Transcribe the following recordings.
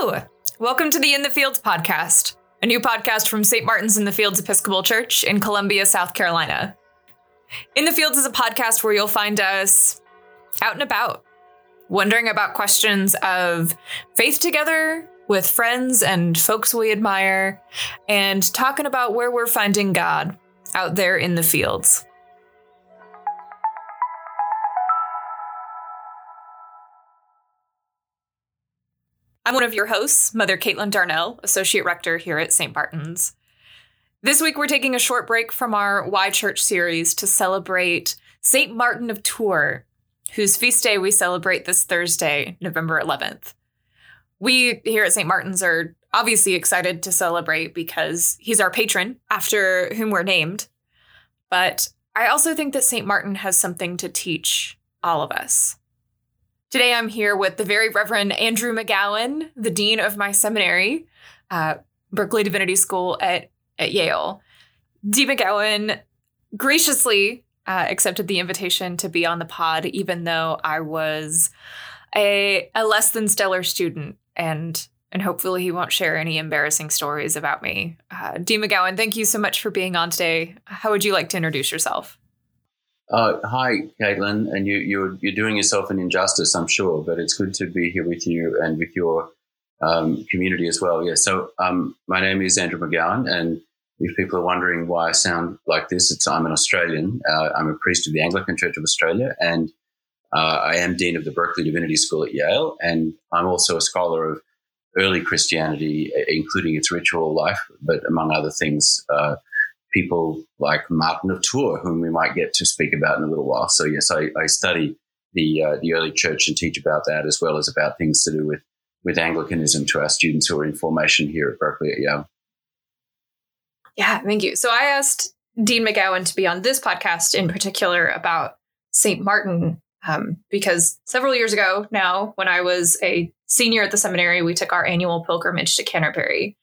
Hello! Welcome to the In the Fields podcast, a new podcast from St. Martin's in the Fields Episcopal Church in Columbia, South Carolina. In the Fields is a podcast where you'll find us out and about, wondering about questions of faith together with friends and folks we admire, and talking about where we're finding God out there in the fields. I'm one of your hosts, Mother Caitlin Darnell, Associate Rector here at St. Martin's. This week, we're taking a short break from our Why Church series to celebrate St. Martin of Tours, whose feast day we celebrate this Thursday, November 11th. We here at St. Martin's are obviously excited to celebrate because he's our patron, after whom we're named. But I also think that St. Martin has something to teach all of us. Today I'm here with the very Reverend Andrew McGowan, the Dean of my seminary, uh, Berkeley Divinity School at, at Yale. Dean McGowan graciously uh, accepted the invitation to be on the pod, even though I was a, a less than stellar student and and hopefully he won't share any embarrassing stories about me. Uh, Dean McGowan, thank you so much for being on today. How would you like to introduce yourself? Uh, hi, Caitlin, and you, you're you're doing yourself an injustice, I'm sure, but it's good to be here with you and with your um, community as well. Yeah. So um, my name is Andrew McGowan, and if people are wondering why I sound like this, it's I'm an Australian. Uh, I'm a priest of the Anglican Church of Australia, and uh, I am dean of the Berkeley Divinity School at Yale, and I'm also a scholar of early Christianity, including its ritual life, but among other things uh, people like Martin of Tours, whom we might get to speak about in a little while. So yes, I, I study the uh, the early church and teach about that as well as about things to do with with Anglicanism to our students who are in formation here at Berkeley at Yale. Yeah, thank you. So I asked Dean McGowan to be on this podcast in particular about St. Martin um, because several years ago now, when I was a senior at the seminary, we took our annual pilgrimage to Canterbury.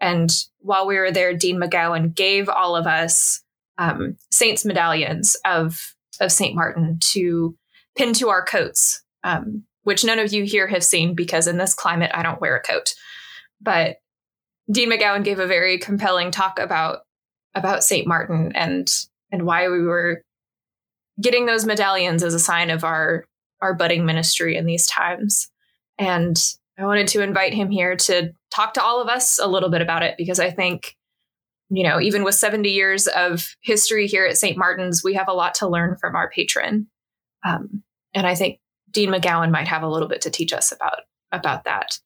And while we were there, Dean McGowan gave all of us um, saints medallions of of Saint Martin to pin to our coats, um, which none of you here have seen because in this climate I don't wear a coat. But Dean McGowan gave a very compelling talk about about Saint Martin and and why we were getting those medallions as a sign of our our budding ministry in these times. And I wanted to invite him here to talk to all of us a little bit about it because I think, you know, even with 70 years of history here at St. Martin's, we have a lot to learn from our patron. Um, and I think Dean McGowan might have a little bit to teach us about about that.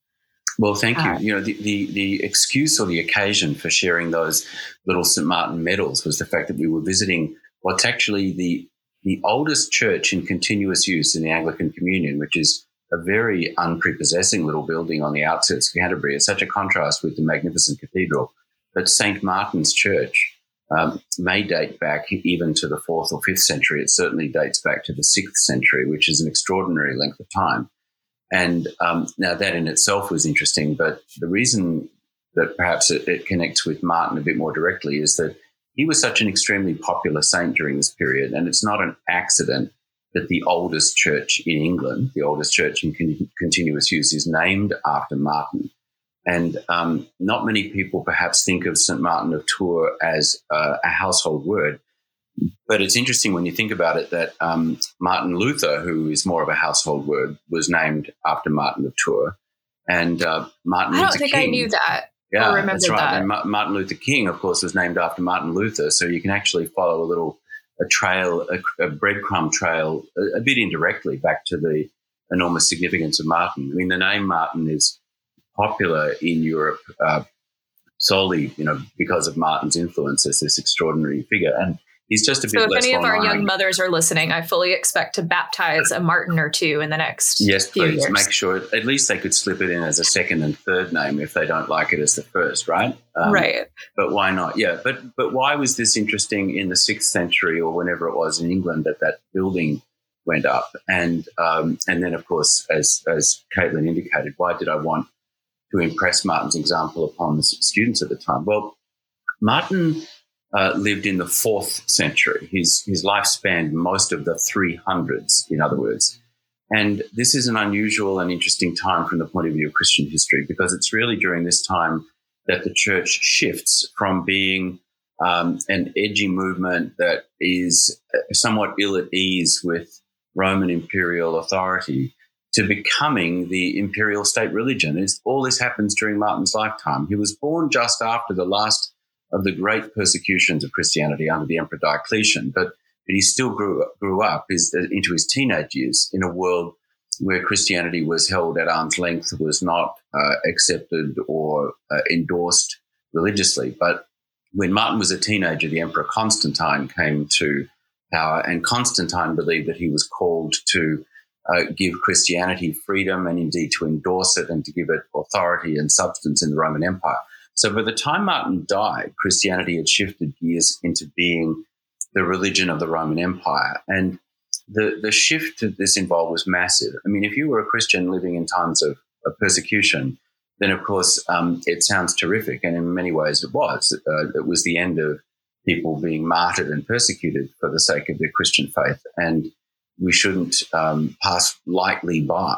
Well, thank you. Uh, you know, the, the, the excuse or the occasion for sharing those little St. Martin medals was the fact that we were visiting what's actually the the oldest church in continuous use in the Anglican Communion, which is a very unprepossessing little building on the outskirts of Canterbury. It's such a contrast with the magnificent cathedral. But St. Martin's Church um, may date back even to the fourth or fifth century. It certainly dates back to the sixth century, which is an extraordinary length of time. And um, now that in itself was interesting, but the reason that perhaps it, it connects with Martin a bit more directly is that he was such an extremely popular saint during this period. And it's not an accident that the oldest church in England, the oldest church in con- continuous use, is named after Martin. And um, not many people perhaps think of St. Martin of Tours as uh, a household word. But it's interesting when you think about it that um, Martin Luther, who is more of a household word, was named after Martin of Tours. And uh, Martin I don't Luther think King, I knew that. Yeah, that's right. That. And Ma- Martin Luther King, of course, was named after Martin Luther. So you can actually follow a little a trail, a, a breadcrumb trail, a, a, bit indirectly back to the enormous significance of Martin. I mean, the name Martin is popular in Europe uh, solely, you know, because of Martin's influence as this extraordinary figure. And he's just a bit. So, if any of our young mothers are listening, I fully expect to baptize a Martin or two in the next. Yes, please years. make sure. At least they could slip it in as a second and third name if they don't like it as the first, right? Um, right. But why not? Yeah, but but why was this interesting in the sixth century or whenever it was in England that that building went up, and um, and then of course, as as Caitlin indicated, why did I want to impress Martin's example upon the students at the time? Well, Martin uh, lived in the fourth century. His, his life spanned most of the 300s, in other words. And this is an unusual and interesting time from the point of view of Christian history because it's really during this time that the church shifts from being um, an edgy movement that is somewhat ill at ease with Roman imperial authority to becoming the imperial state religion. It's, all this happens during Martin's lifetime. He was born just after the last of the great persecutions of Christianity under the Emperor Diocletian, but, but he still grew, grew up his, into his teenage years in a world where Christianity was held at arm's length, was not uh, accepted or uh, endorsed religiously. But when Martin was a teenager, the Emperor Constantine came to power, and Constantine believed that he was called to uh, give Christianity freedom and indeed to endorse it and to give it authority and substance in the Roman Empire. So by the time Martin died, Christianity had shifted gears into being the religion of the Roman Empire. And the, the shift that this involved was massive. I mean, if you were a Christian living in times of, of persecution, then of course um, it sounds terrific. And in many ways it was. Uh, it was the end of people being martyred and persecuted for the sake of their Christian faith. And we shouldn't um, pass lightly by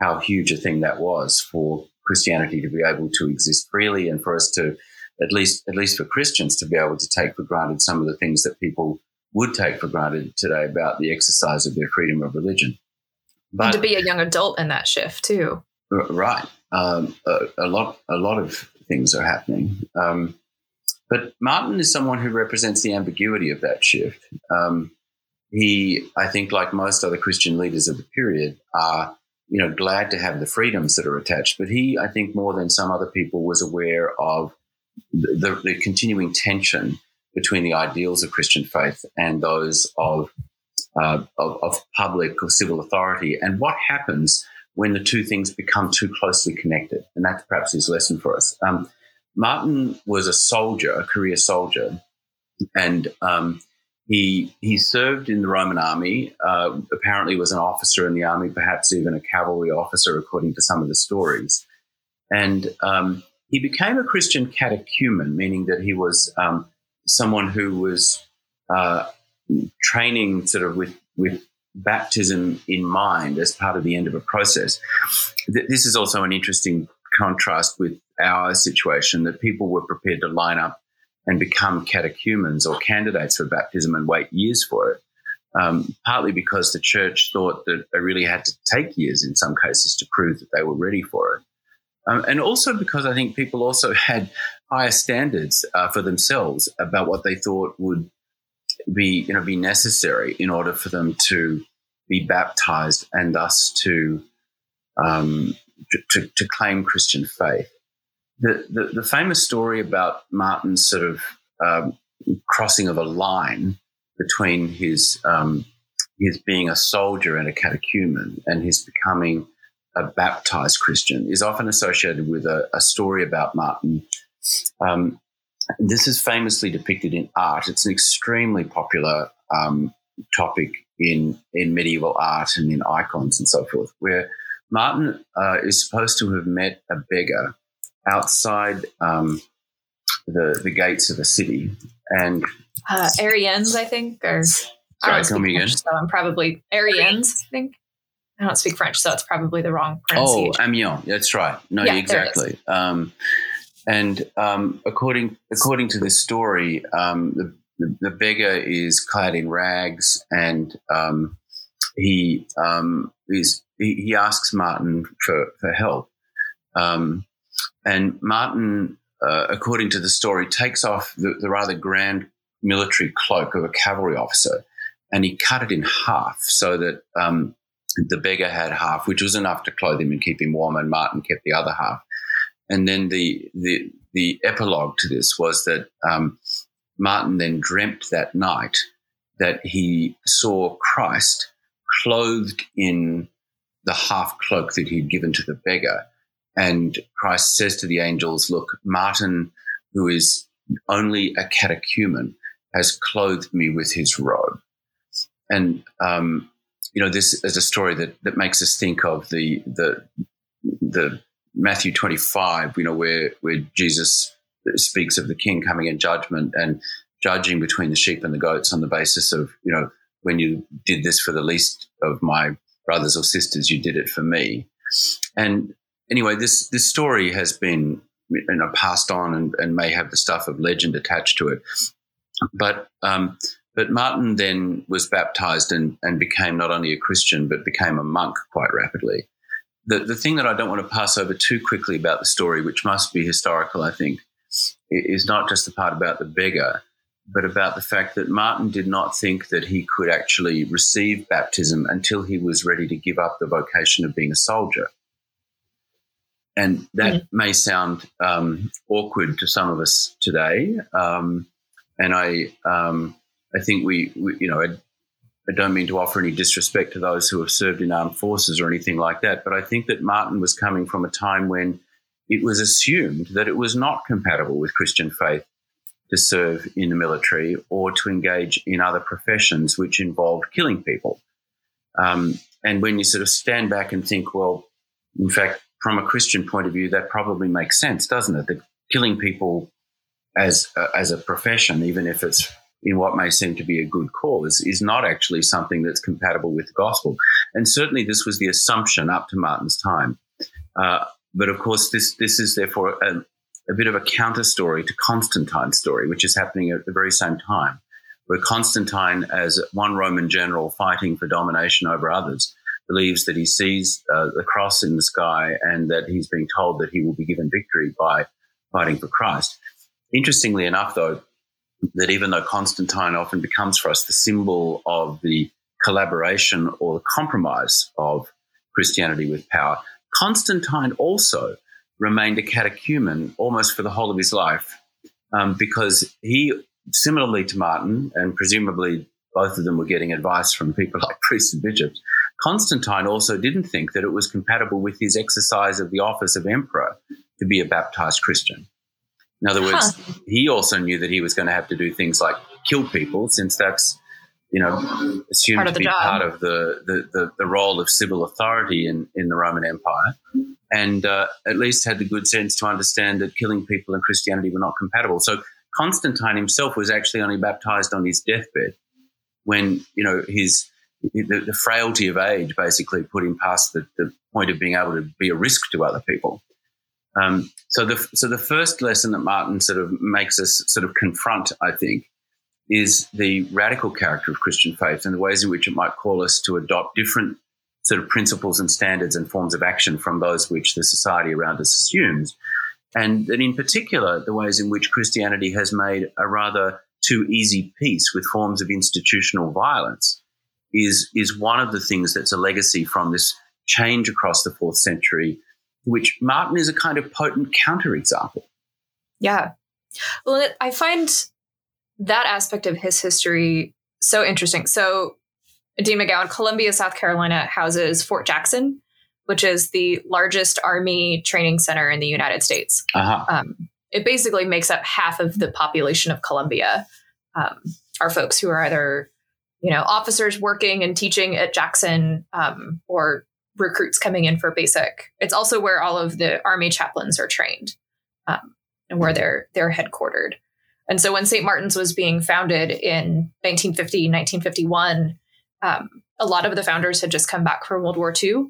how huge a thing that was for Christianity to be able to exist freely and for us to, at least, at least for Christians, to be able to take for granted some of the things that people would take for granted today about the exercise of their freedom of religion. But, and to be a young adult in that shift too. Right. Um, a, a, lot, a lot of things are happening. Um, but Martin is someone who represents the ambiguity of that shift. Um, he, I think, like most other Christian leaders of the period, are you know glad to have the freedoms that are attached. But he, I think, more than some other people, was aware of the, the, continuing tension between the ideals of Christian faith and those of, uh, of, of public or civil authority, and what happens when the two things become too closely connected. And that's perhaps his lesson for us. Um, Martin was a soldier, a career soldier, and um, he he served in the Roman army. Uh, apparently, was an officer in the army, perhaps even a cavalry officer, according to some of the stories. And um, he became a Christian catechumen, meaning that he was um, someone who was uh, training sort of with with baptism in mind as part of the end of a process. This is also an interesting contrast with our situation that people were prepared to line up and become catechumens or candidates for baptism and wait years for it. Um, partly because the church thought that they really had to take years in some cases to prove that they were ready for it. Um, and also because I think people also had higher standards uh, for themselves about what they thought would be, you know, be necessary in order for them to be baptized and thus to um, to, to, claim Christian faith. The, the, famous story about Martin's sort of um, crossing of a line between his um, his being a soldier and a catechumen and his becoming a baptized Christian is often associated with a, a story about Martin. Um, this is famously depicted in art. It's an extremely popular um, topic in in medieval art and in icons and so forth, where Martin uh, is supposed to have met a beggar outside um, the the gates of the city, and uh, Ariens, I think, or Sorry, tell me French, again. So I'm probably Ariens, I think. I don't speak French, so it's probably the wrong oh, pronunciation. Oh, Amiens. That's right. No, yeah, exactly. Um, and um, according according to this story, um, the, the, the beggar is clad in rags, and um, he um, is he, he, asks Martin for for help. Um, and Martin, uh, according to the story, takes off the, the rather grand military cloak of a cavalry officer, and he cut it in half so that um, the beggar had half, which was enough to clothe him and keep him warm, and Martin kept the other half. And then the the the epilogue to this was that um, Martin then dreamt that night that he saw Christ clothed in the half cloak that he'd given to the beggar. And Christ says to the angels, Look, Martin, who is only a catechumen, has clothed me with his robe. And um, you know, this is a story that that makes us think of the the the Matthew 25, you know, where where Jesus speaks of the king coming in judgment and judging between the sheep and the goats on the basis of, you know, when you did this for the least of my brothers or sisters, you did it for me. And anyway, this this story has been you know passed on and, and may have the stuff of legend attached to it. But um, but Martin then was baptized and, and became not only a Christian but became a monk quite rapidly. The the thing that I don't want to pass over too quickly about the story, which must be historical, I think, is not just the part about the beggar, but about the fact that Martin did not think that he could actually receive baptism until he was ready to give up the vocation of being a soldier. And that mm. may sound um, awkward to some of us today. Um, and I, um, I think we, we you know, I, I, don't mean to offer any disrespect to those who have served in armed forces or anything like that, but I think that Martin was coming from a time when it was assumed that it was not compatible with Christian faith to serve in the military or to engage in other professions which involved killing people. Um, and when you sort of stand back and think, well, in fact, from a Christian point of view, that probably makes sense, doesn't it? That killing people as uh, as a profession, even if it's in what may seem to be a good cause, is not actually something that's compatible with the gospel. And certainly, this was the assumption up to Martin's time. Uh, but of course, this this is therefore a, a bit of a counter story to Constantine's story, which is happening at the very same time, where Constantine, as one Roman general fighting for domination over others, believes that he sees uh, the cross in the sky and that he's being told that he will be given victory by fighting for Christ. Interestingly enough, though, that even though Constantine often becomes for us the symbol of the collaboration or the compromise of Christianity with power, Constantine also remained a catechumen almost for the whole of his life um, because he, similarly to Martin, and presumably both of them were getting advice from people like priests and bishops, Constantine also didn't think that it was compatible with his exercise of the office of emperor to be a baptized Christian. In other words, huh. he also knew that he was going to have to do things like kill people, since that's you know assumed to be job. part of the, the, the, the, role of civil authority in, in the Roman Empire, and uh, at least had the good sense to understand that killing people and Christianity were not compatible. So Constantine himself was actually only baptized on his deathbed when you know his the, the, frailty of age basically put him past the, the, point of being able to be a risk to other people. Um, so the so the first lesson that Martin sort of makes us sort of confront, I think, is the radical character of Christian faith and the ways in which it might call us to adopt different sort of principles and standards and forms of action from those which the society around us assumes. And that in particular, the ways in which Christianity has made a rather too easy peace with forms of institutional violence is is one of the things that's a legacy from this change across the fourth century, which Martin is a kind of potent counterexample. Yeah. Well, I find that aspect of his history so interesting. So, Dean McGowan, Columbia, South Carolina houses Fort Jackson, which is the largest Army training center in the United States. Uh-huh. Um, it basically makes up half of the population of Columbia. Um, are folks who are either you know, officers working and teaching at Jackson um, or recruits coming in for basic. It's also where all of the army chaplains are trained um, and where they're they're headquartered. And so when St. Martin's was being founded in 1950, 1951, um, a lot of the founders had just come back from World War II.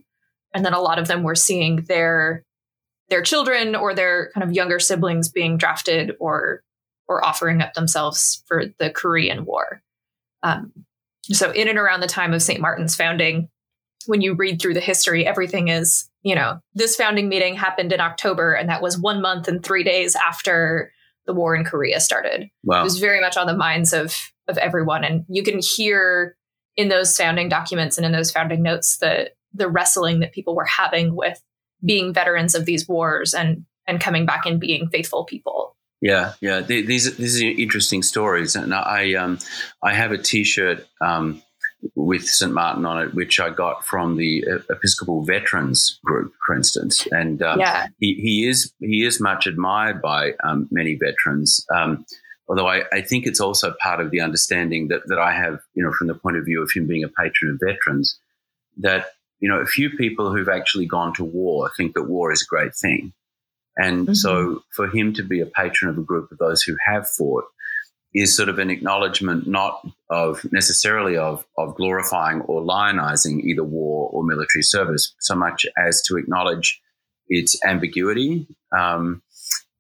And then a lot of them were seeing their their children or their kind of younger siblings being drafted or or offering up themselves for the Korean War. Um, so, in and around the time of St. Martin's founding, when you read through the history, everything is, you know, this founding meeting happened in October, and that was one month and three days after the war in Korea started. Wow. It was very much on the minds of of everyone, and you can hear in those founding documents and in those founding notes the the wrestling that people were having with being veterans of these wars and and coming back and being faithful people. Yeah, yeah. These these are interesting stories, and I um, I have a T-shirt um, with St. Martin on it, which I got from the Episcopal Veterans Group, for instance. And um, yeah. he, he is he is much admired by um, many veterans. Um, although I, I, think it's also part of the understanding that, that I have, you know, from the point of view of him being a patron of veterans, that you know, a few people who've actually gone to war think that war is a great thing. And mm-hmm. so for him to be a patron of a group of those who have fought is sort of an acknowledgement not of necessarily of, of glorifying or lionizing either war or military service, so much as to acknowledge its ambiguity. Um,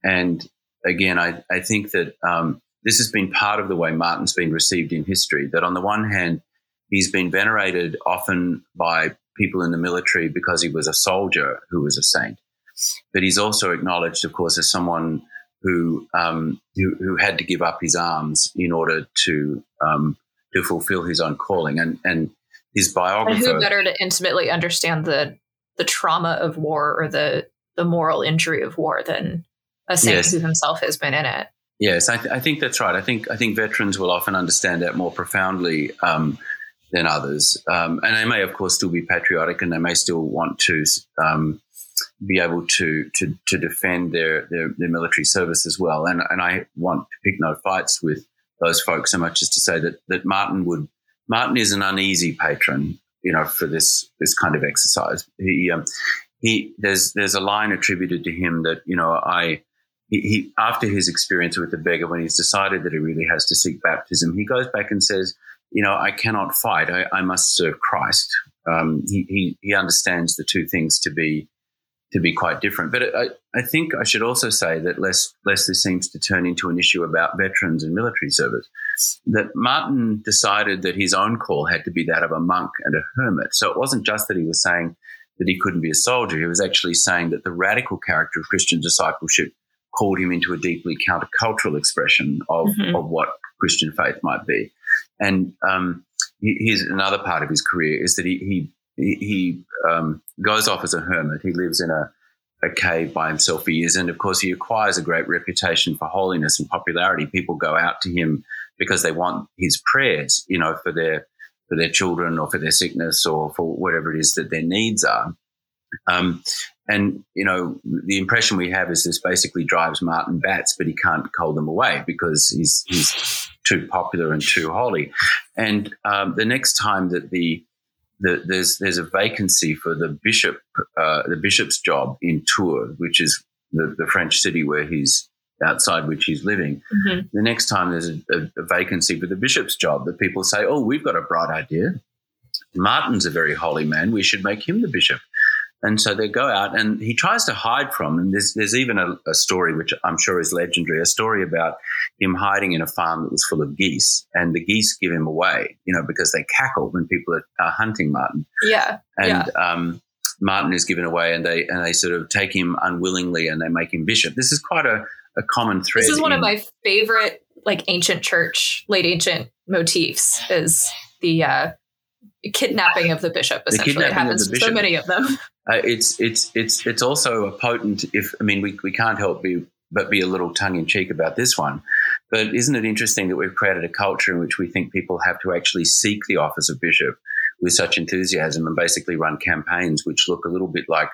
and again, I, I think that um, this has been part of the way Martin's been received in history. That on the one hand, he's been venerated often by people in the military because he was a soldier who was a saint. But he's also acknowledged, of course, as someone who um, who, who, had to give up his arms in order to um, to fulfill his own calling. And and his biographer. And who better to intimately understand the the trauma of war or the the moral injury of war than a saint yes. who himself has been in it. Yes, I, th- I, think that's right. I think I think veterans will often understand that more profoundly um, than others, um, and they may, of course, still be patriotic, and they may still want to um, be able to to, to defend their, their, their military service as well. And and I want to pick no fights with those folks so much as to say that that Martin would Martin is an uneasy patron, you know, for this this kind of exercise. He um, he there's there's a line attributed to him that you know I. He, he, after his experience with the beggar, when he's decided that he really has to seek baptism, he goes back and says, "You know, I cannot fight. I, I must serve Christ." Um, he, he, he understands the two things to be to be quite different. But I, I think I should also say that less, less this seems to turn into an issue about veterans and military service. That Martin decided that his own call had to be that of a monk and a hermit. So it wasn't just that he was saying that he couldn't be a soldier. He was actually saying that the radical character of Christian discipleship called him into a deeply countercultural expression of, mm-hmm. of what Christian faith might be. And um, here's another part of his career is that he, he he, he um, goes off as a hermit. He lives in a, a cave by himself for years. And of course, he acquires a great reputation for holiness and popularity. People go out to him because they want his prayers, you know, for their for their children or for their sickness or for whatever it is that their needs are. Um, and you know, the impression we have is this basically drives Martin bats, but he can't call them away because he's he's too popular and too holy. And um, the next time that the the, there's there's a vacancy for the bishop uh, the bishop's job in Tours, which is the, the, French city where he's outside which he's living. Mm-hmm. The next time there's a, a, a, vacancy for the bishop's job, that people say, "Oh, we've got a bright idea. Martin's a very holy man. We should make him the bishop." And so they go out, and he tries to hide from. them. there's there's even a, a, story which I'm sure is legendary, a story about him hiding in a farm that was full of geese, and the geese give him away, you know, because they cackle when people are, are hunting Martin. Yeah, and yeah. Um, Martin is given away, and they and they sort of take him unwillingly, and they make him bishop. This is quite a, a common thread. This is one in, of my favorite, like ancient church, late ancient motifs. Is the uh, kidnapping of the bishop. Essentially, it happens to so many of them. Uh, it's it's it's it's also a potent. If I mean, we we can't help be but be a little tongue in cheek about this one. But isn't it interesting that we've created a culture in which we think people have to actually seek the office of bishop with such enthusiasm and basically run campaigns which look a little bit like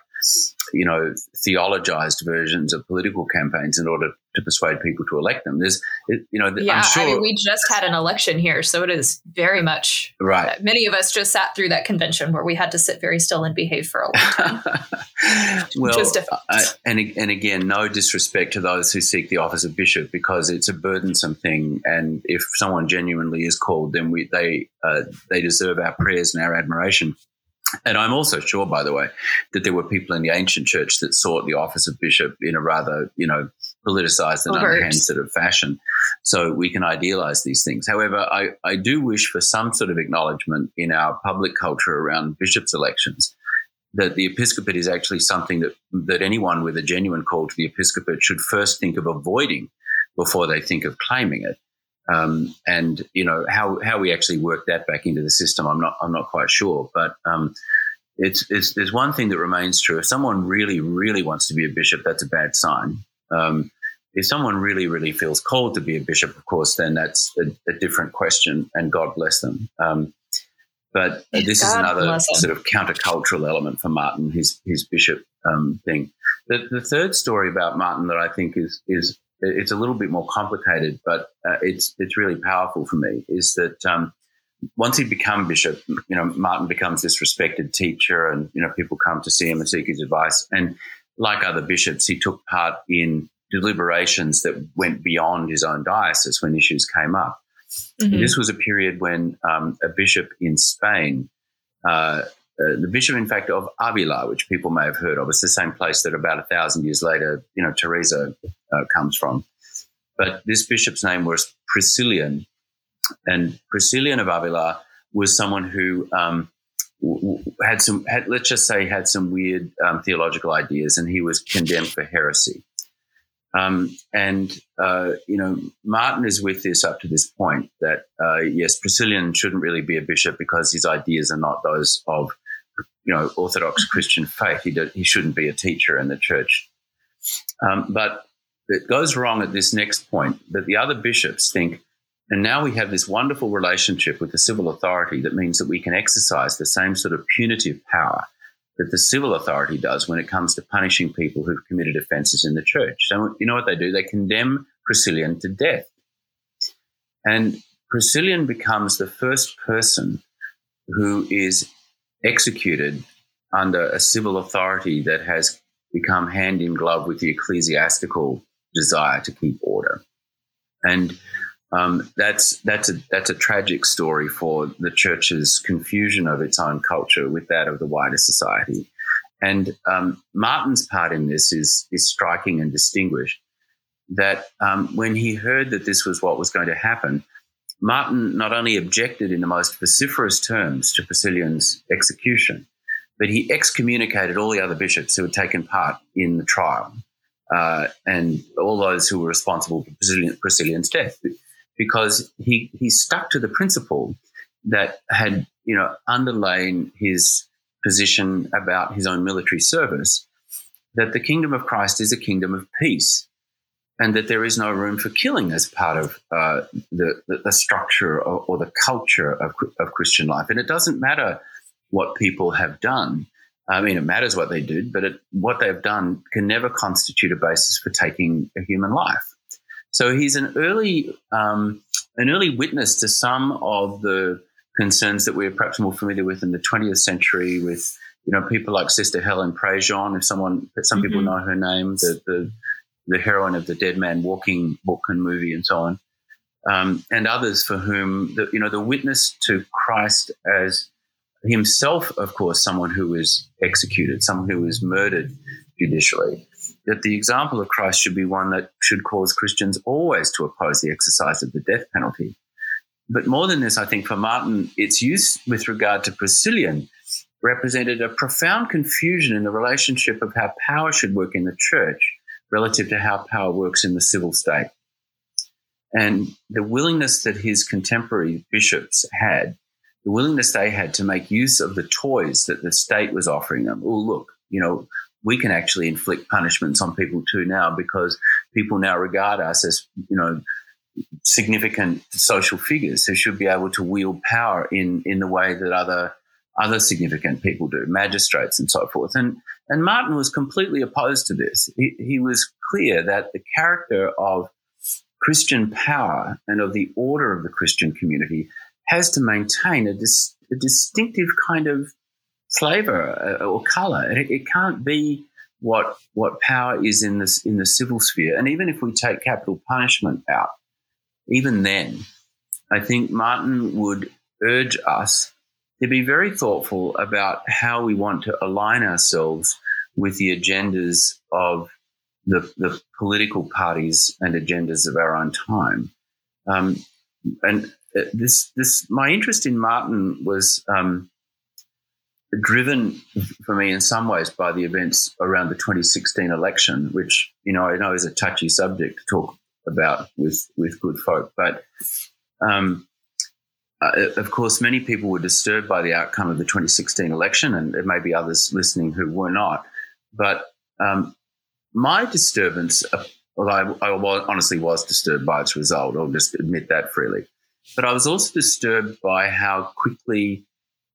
you know, theologized versions of political campaigns in order to persuade people to elect them. There's, you know, yeah, sure, I mean, we just had an election here, so it is very much right. Uh, many of us just sat through that convention where we had to sit very still and behave for a long time. well, uh, and and again, no disrespect to those who seek the office of bishop because it's a burdensome thing, and if someone genuinely is called, then we they uh, they deserve our prayers and our admiration. And I'm also sure, by the way, that there were people in the ancient church that sought the office of bishop in a rather, you know, politicized and Overt. underhand sort of fashion. So we can idealize these things. However, I, I do wish for some sort of acknowledgement in our public culture around bishops' elections that the episcopate is actually something that, that anyone with a genuine call to the episcopate should first think of avoiding before they think of claiming it. Um, and you know how how we actually work that back into the system, I'm not I'm not quite sure. But um, it's, it's there's one thing that remains true. If someone really really wants to be a bishop, that's a bad sign. Um, if someone really really feels called to be a bishop, of course, then that's a, a different question. And God bless them. Um, but this God is another sort of countercultural element for Martin, his his bishop um, thing. The, the third story about Martin that I think is is it's a little bit more complicated, but uh, it's it's really powerful for me. Is that um, once he become bishop, you know, Martin becomes this respected teacher, and you know, people come to see him and seek his advice. And like other bishops, he took part in deliberations that went beyond his own diocese when issues came up. Mm-hmm. This was a period when um, a bishop in Spain, uh, uh, the bishop, in fact, of Avila, which people may have heard of, it's the same place that about a thousand years later, you know, Teresa uh, comes from. But this bishop's name was Priscillian, and Priscillian of Avila was someone who um, had some, had, let's just say, had some weird um, theological ideas, and he was condemned for heresy. Um, and, uh, you know, Martin is with this up to this point that, uh, yes, Priscillian shouldn't really be a bishop because his ideas are not those of, you know, Orthodox Christian faith. He, he shouldn't be a teacher in the church. Um, but it goes wrong at this next point that the other bishops think, and now we have this wonderful relationship with the civil authority that means that we can exercise the same sort of punitive power that the civil authority does when it comes to punishing people who've committed offences in the church. So, you know what they do? They condemn Priscillian to death. And Priscillian becomes the first person who is executed under a civil authority that has become hand in glove with the ecclesiastical desire to keep order. And um, that's that's a that's a tragic story for the church's confusion of its own culture with that of the wider society. And um, Martin's part in this is is striking and distinguished. That um, when he heard that this was what was going to happen, Martin not only objected in the most vociferous terms to Priscillian's execution, but he excommunicated all the other bishops who had taken part in the trial uh, and all those who were responsible for Priscillian, Priscillian's death because he, he stuck to the principle that had, you know, underlain his position about his own military service, that the kingdom of Christ is a kingdom of peace and that there is no room for killing as part of uh, the, the, structure or, or, the culture of, of Christian life. And it doesn't matter what people have done. I mean, it matters what they did, but it, what they've done can never constitute a basis for taking a human life. So he's an early um, an early witness to some of the concerns that we're perhaps more familiar with in the 20th century with you know people like Sister Helen Prejean, if someone some people mm-hmm. know her name, the, the, the heroine of the Dead Man Walking book and movie and so on, um, and others for whom the you know the witness to Christ as himself, of course, someone who was executed, someone who was murdered judicially, that the example of Christ should be one that should cause Christians always to oppose the exercise of the death penalty. But more than this, I think for Martin, its use with regard to Priscillian represented a profound confusion in the relationship of how power should work in the church relative to how power works in the civil state. And the willingness that his contemporary bishops had, the willingness they had to make use of the toys that the state was offering them. Oh, look, you know, we can actually inflict punishments on people too now because people now regard us as, you know, significant social figures who should be able to wield power in, in the way that other other significant people do, magistrates and so forth. And and Martin was completely opposed to this. He, he was clear that the character of Christian power and of the order of the Christian community has to maintain a, dis, a distinctive kind of flavor uh, or color. It, it, can't be what what power is in this in the civil sphere. And even if we take capital punishment out, even then, I think Martin would urge us to be very thoughtful about how we want to align ourselves with the agendas of the, the political parties and agendas of our own time. Um, and uh, this, this, my interest in Martin was um, driven for me in some ways by the events around the 2016 election, which you know I know is a touchy subject to talk about with with good folk, but um, uh, of course, many people were disturbed by the outcome of the 2016 election, and there may be others listening who were not. But um, my disturbance, although I, I honestly was disturbed by its result, I'll just admit that freely. But I was also disturbed by how quickly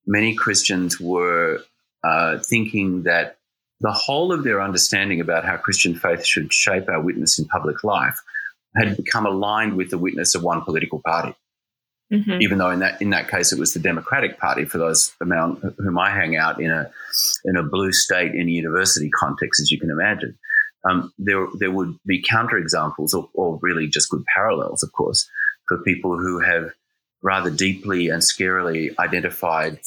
many Christians were uh, thinking that the whole of their understanding about how Christian faith should shape our witness in public life had become aligned with the witness of one political party. Mm-hmm. Even though in that in that case it was the Democratic Party for those among whom I hang out in a in a blue state in a university context, as you can imagine. um, there there would be counterexamples or, or really just good parallels, of course, for people who have rather deeply and scarily identified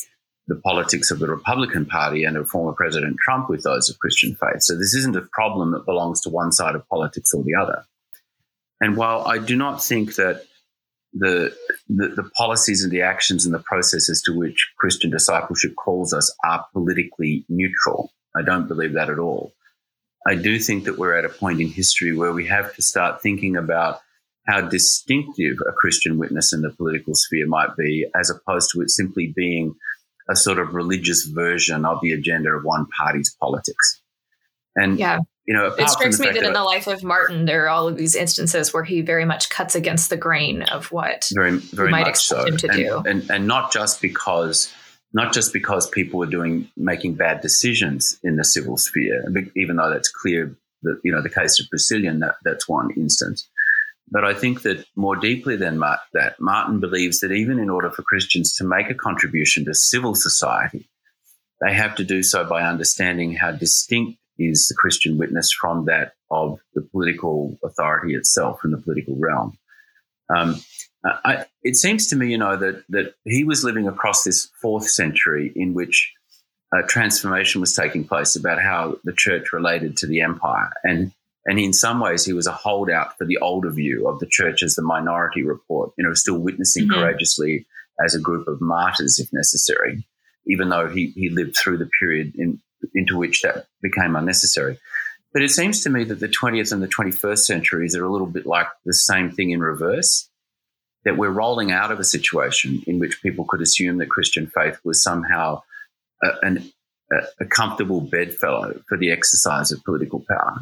the politics of the Republican Party and of former President Trump with those of Christian faith. So this isn't a problem that belongs to one side of politics or the other. And while I do not think that the, the, the policies and the actions and the processes to which Christian discipleship calls us are politically neutral, I don't believe that at all. I do think that we're at a point in history where we have to start thinking about how distinctive a Christian witness in the political sphere might be, as opposed to it simply being a sort of religious version of the agenda of one party's politics. And yeah. You know, it strikes me that, that in the life of Martin, there are all of these instances where he very much cuts against the grain of what very, very might expect so. him to and, do, and, and not just because not just because people are doing making bad decisions in the civil sphere, even though that's clear that you know the case of Priscillian that, that's one instance, but I think that more deeply than that, Martin believes that even in order for Christians to make a contribution to civil society, they have to do so by understanding how distinct is the Christian witness from that of the political authority itself in the political realm. Um, I, it seems to me, you know, that that he was living across this fourth century in which a transformation was taking place about how the church related to the empire, and and in some ways, he was a holdout for the older view of the church as the minority report, you know, still witnessing mm-hmm. courageously as a group of martyrs if necessary, even though he, he lived through the period in, into which that became unnecessary. But it seems to me that the 20th and the 21st centuries are a little bit like the same thing in reverse. That we're rolling out of a situation in which people could assume that Christian faith was somehow a, an, a, a comfortable bedfellow for the exercise of political power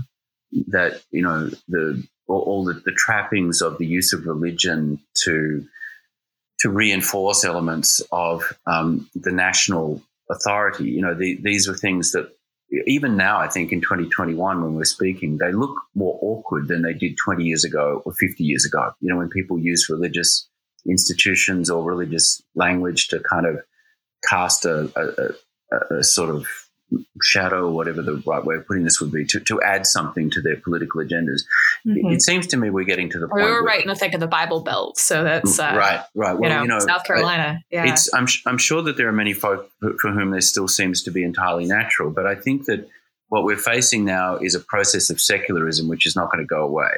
that you know the all, all the, the, trappings of the use of religion to to reinforce elements of um, the national authority. You know, the, these were things that even now, I think in 2021, when we're speaking, they look more awkward than they did 20 years ago or 50 years ago. You know, when people use religious institutions or religious language to kind of cast a, a, a, a sort of shadow, whatever the right way of putting this would be, to, to add something to their political agendas. Mm-hmm. It, it, seems to me we're getting to the point. We were right in the thick of the Bible Belt, so that's uh, right, right. Well, you know, you know, South Carolina. Yeah, it's. I'm I'm sure that there are many folk for whom this still seems to be entirely natural, but I think that what we're facing now is a process of secularism which is not going to go away.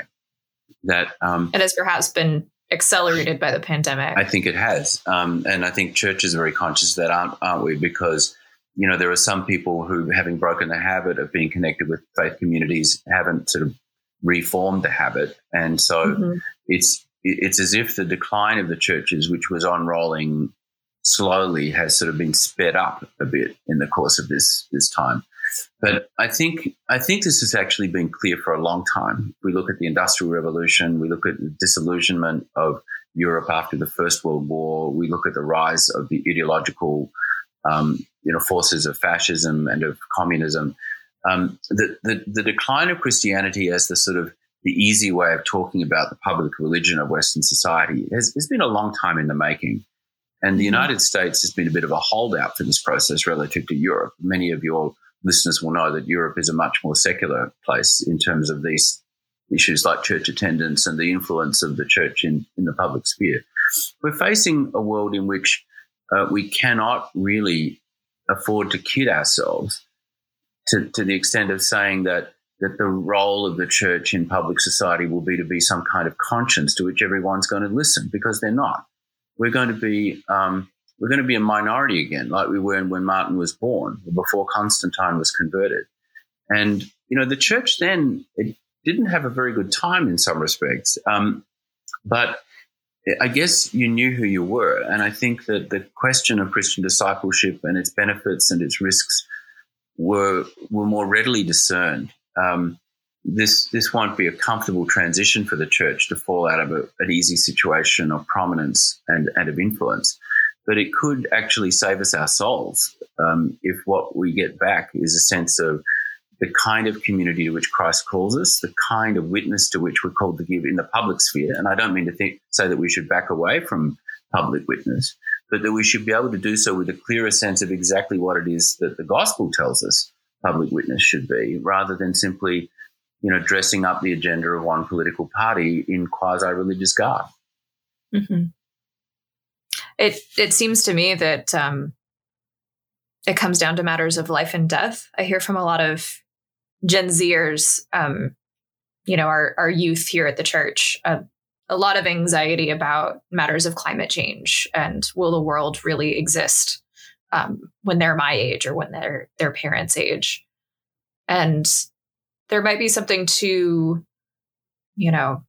That um, it has perhaps been accelerated by the pandemic. I think it has, um, and I think churches are very conscious of that, aren't, aren't we? Because you know, there are some people who, having broken the habit of being connected with faith communities, haven't sort of reformed the habit, and so mm-hmm. it's it's as if the decline of the churches, which was unrolling slowly, has sort of been sped up a bit in the course of this this time. But I think I think this has actually been clear for a long time. We look at the Industrial Revolution, we look at the disillusionment of Europe after the First World War, we look at the rise of the ideological um, you know forces of fascism and of communism. Um, the, the, the decline of Christianity as the sort of the easy way of talking about the public religion of Western society has, has been a long time in the making. And the mm-hmm. United States has been a bit of a holdout for this process relative to Europe. Many of your listeners will know that Europe is a much more secular place in terms of these issues like church attendance and the influence of the church in, in the public sphere. We're facing a world in which uh, we cannot really afford to kid ourselves to, to the extent of saying that that the role of the church in public society will be to be some kind of conscience to which everyone's going to listen because they're not. We're going to be um, we're going to be a minority again, like we were when Martin was born, before Constantine was converted. And you know, the church then it didn't have a very good time in some respects, um, but I guess you knew who you were. And I think that the question of Christian discipleship and its benefits and its risks were, were more readily discerned. Um, this, this won't be a comfortable transition for the church to fall out of a, an easy situation of prominence and, and of influence. But it could actually save us our souls um, if what we get back is a sense of the kind of community to which Christ calls us, the kind of witness to which we're called to give in the public sphere. And I don't mean to think, say that we should back away from public witness, but that we should be able to do so with a clearer sense of exactly what it is that the gospel tells us public witness should be, rather than simply, you know, dressing up the agenda of one political party in quasi-religious garb. Mm-hmm. It it seems to me that um, it comes down to matters of life and death. I hear from a lot of Gen Zers, um, you know, our our youth here at the church, uh, a lot of anxiety about matters of climate change and will the world really exist um, when they're my age or when they're their parents' age, and there might be something to, you know,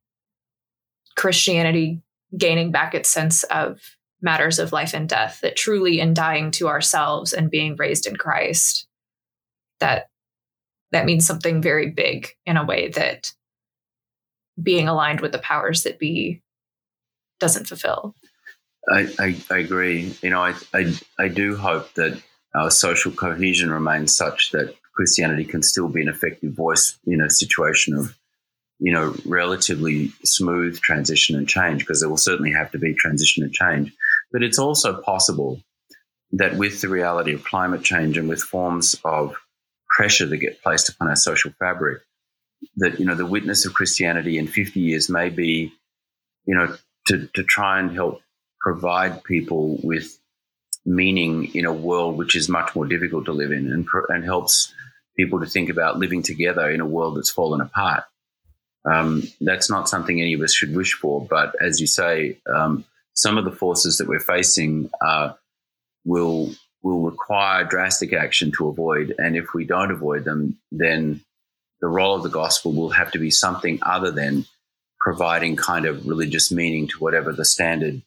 Christianity gaining back its sense of matters of life and death, that truly in dying to ourselves and being raised in Christ, that that means something very big in a way that being aligned with the powers that be doesn't fulfill. I, I, I agree. You know, I, I, I do hope that our social cohesion remains such that Christianity can still be an effective voice in a situation of you know, relatively smooth transition and change, because there will certainly have to be transition and change. But it's also possible that with the reality of climate change and with forms of pressure that get placed upon our social fabric, that, you know, the witness of Christianity in 50 years may be, you know, to, to try and help provide people with meaning in a world which is much more difficult to live in and, and helps people to think about living together in a world that's fallen apart. Um, that's not something any of us should wish for. But as you say, um, some of the forces that we're facing uh, will will require drastic action to avoid. And if we don't avoid them, then the role of the gospel will have to be something other than providing kind of religious meaning to whatever the standard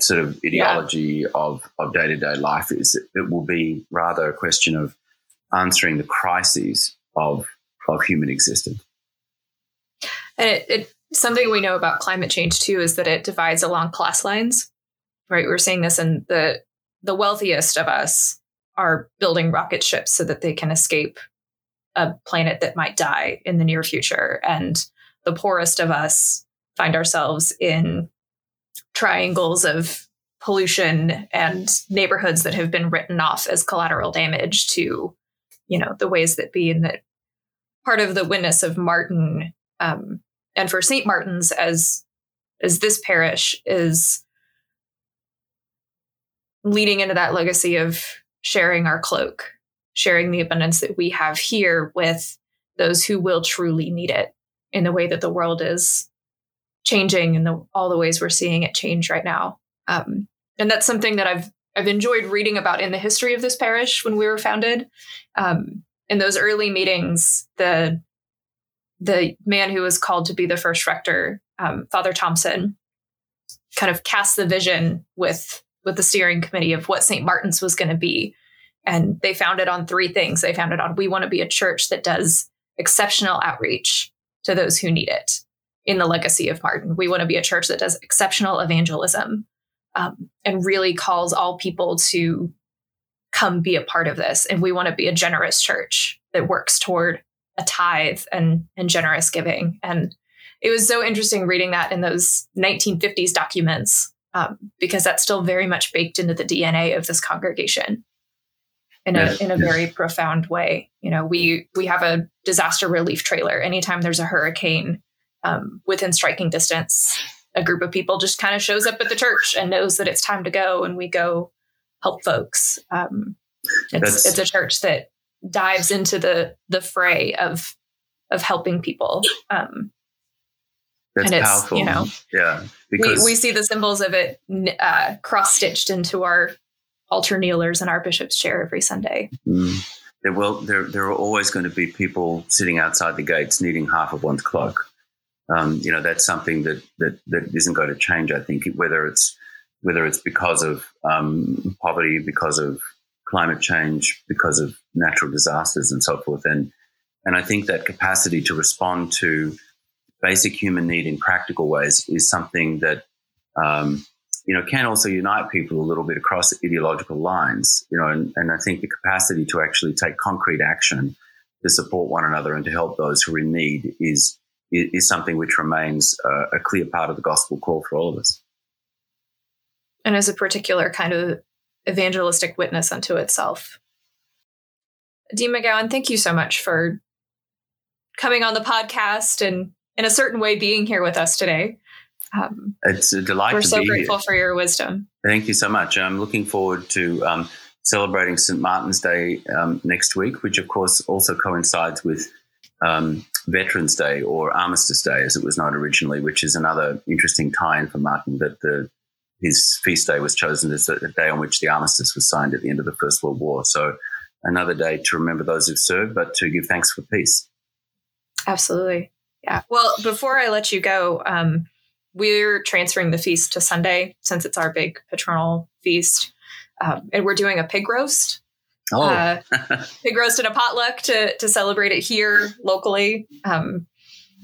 sort of ideology yeah. of, of day-to-day life is. It will be rather a question of answering the crises of, of human existence. And it, it something we know about climate change too is that it divides along class lines. Right, we're seeing this in the the wealthiest of us are building rocket ships so that they can escape a planet that might die in the near future, and the poorest of us find ourselves in triangles of pollution and neighborhoods that have been written off as collateral damage to you know the ways that be and that part of the witness of martin um, and for St. Martin's as as this parish is leading into that legacy of sharing our cloak, sharing the abundance that we have here with those who will truly need it in the way that the world is changing and the, all the ways we're seeing it change right now. Um, and that's something that I've I've enjoyed reading about in the history of this parish when we were founded. Um, in those early meetings, the the man who was called to be the first rector, um, Father Thompson, kind of cast the vision with with the steering committee of what St. Martin's was going to be. And they founded on three things. They founded on we want to be a church that does exceptional outreach to those who need it in the legacy of Martin. We want to be a church that does exceptional evangelism um, and really calls all people to come be a part of this. And we want to be a generous church that works toward a tithe and and generous giving. And it was so interesting reading that in those 1950s documents um, because that's still very much baked into the DNA of this congregation in a yes, in a yes. very profound way. You know, we we have a disaster relief trailer. Anytime there's a hurricane um, within striking distance, a group of people just kind of shows up at the church and knows that it's time to go, and we go help folks. Um, it's it's a church that dives into the the fray of of helping people. Um, That's and it's, powerful. You know, yeah, because we, we see the symbols of it uh, cross stitched into our altar kneelers and our bishop's chair every Sunday. Mm. There will there there are always going to be people sitting outside the gates needing half of one's cloak. Um, you know that's something that that that isn't going to change. I think whether it's whether it's because of um, poverty, because of climate change, because of natural disasters and so forth. And, and I think that capacity to respond to basic human need in practical ways is something that, um, you know, can also unite people a little bit across ideological lines, you know, and, and I think the capacity to actually take concrete action to support one another and to help those who are in need is, is something which remains uh, a clear part of the gospel call for all of us. And as a particular kind of evangelistic witness unto itself. Dean McGowan, thank you so much for coming on the podcast and in a certain way being here with us today. Um, it's a delight. We're so grateful here. for your wisdom. Thank you so much. I'm looking forward to um, celebrating St. Martin's Day um, next week, which of course also coincides with um, Veterans Day or Armistice Day, as it was known originally, which is another interesting tie-in for Martin that the his feast day was chosen as the day on which the armistice was signed at the end of the First World War. So another day to remember those who've served, but to give thanks for peace. Absolutely. Yeah. Well, before I let you go, um, we're transferring the feast to Sunday since it's our big patronal feast. Um, and we're doing a pig roast. Oh, uh, pig roast and a potluck to to celebrate it here locally. Um,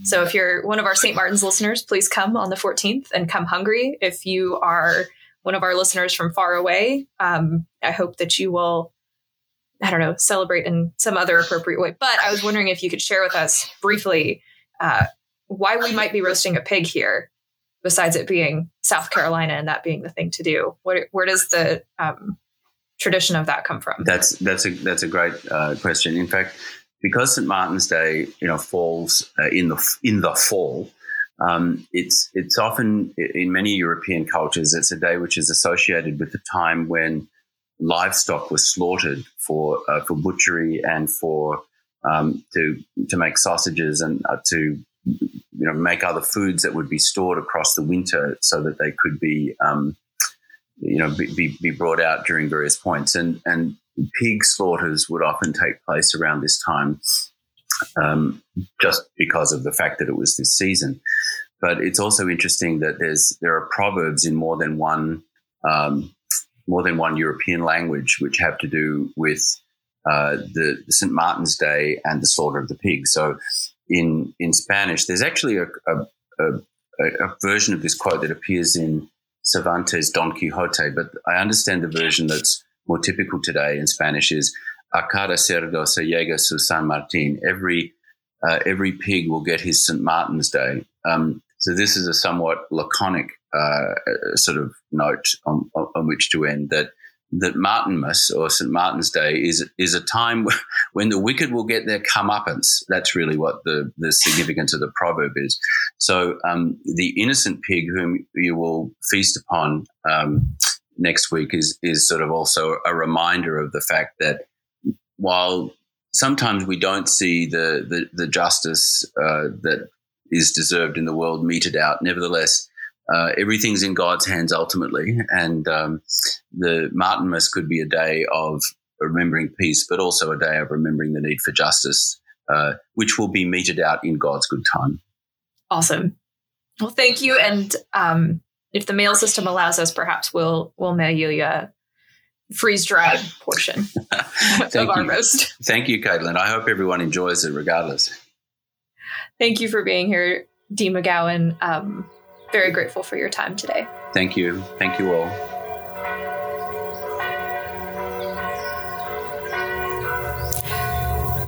so if you're one of our St. Martin's listeners, please come on the 14th and come hungry. If you are one of our listeners from far away, um, I hope that you will, I don't know, celebrate in some other appropriate way. But I was wondering if you could share with us briefly uh, why we might be roasting a pig here, besides it being South Carolina and that being the thing to do. Where, where does the um, tradition of that come from? That's that's a that's a great uh, question. In fact, because St Martin's Day, you know, falls uh, in the in the fall. Um, it's it's often in many European cultures it's a day which is associated with the time when livestock was slaughtered for uh, for butchery and for um, to to make sausages and uh, to you know make other foods that would be stored across the winter so that they could be um, you know be, be brought out during various points and and pig slaughters would often take place around this time, um, just because of the fact that it was this season. But it's also interesting that there's there are proverbs in more than one um, more than one European language which have to do with uh, the, St. Martin's Day and the slaughter of the pig. So in in Spanish, there's actually a, a, a, a version of this quote that appears in Cervantes' Don Quixote, but I understand the version that's more typical today in Spanish is a cada cerdo se llega su San Martin. Every uh, every pig will get his St. Martin's Day. Um, so this is a somewhat laconic uh, sort of note on, on, which to end that that Martinmas or St. Martin's Day is is a time when the wicked will get their comeuppance. That's really what the, the significance of the proverb is. So um, the innocent pig whom you will feast upon um, next week is is sort of also a reminder of the fact that while sometimes we don't see the the, the justice uh, that is deserved in the world meted out, nevertheless. Uh, everything's in God's hands ultimately, and um, the Martinmas could be a day of remembering peace, but also a day of remembering the need for justice, uh, which will be meted out in God's good time. Awesome. Well, thank you, and um, if the mail system allows us, perhaps we'll we'll mail you a freeze dried portion of our roast. Thank you, Caitlin. I hope everyone enjoys it regardless. Thank you for being here, Dean McGowan. Um, very grateful for your time today. Thank you. Thank you all.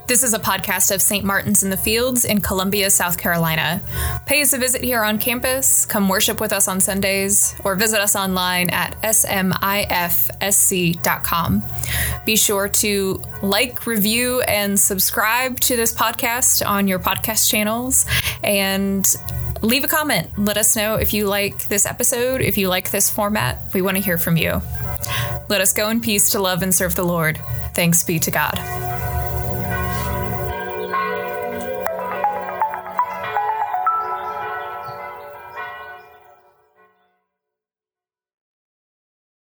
This is a podcast of St. Martin's in the Fields in Columbia, South Carolina. Pay us a visit here on campus, come worship with us on Sundays, or visit us online at smifsc.com. Be sure to like, review, and subscribe to this podcast on your podcast channels and leave a comment. Let us know if you like this episode, if you like this format. We want to hear from you. Let us go in peace to love and serve the Lord. Thanks be to God.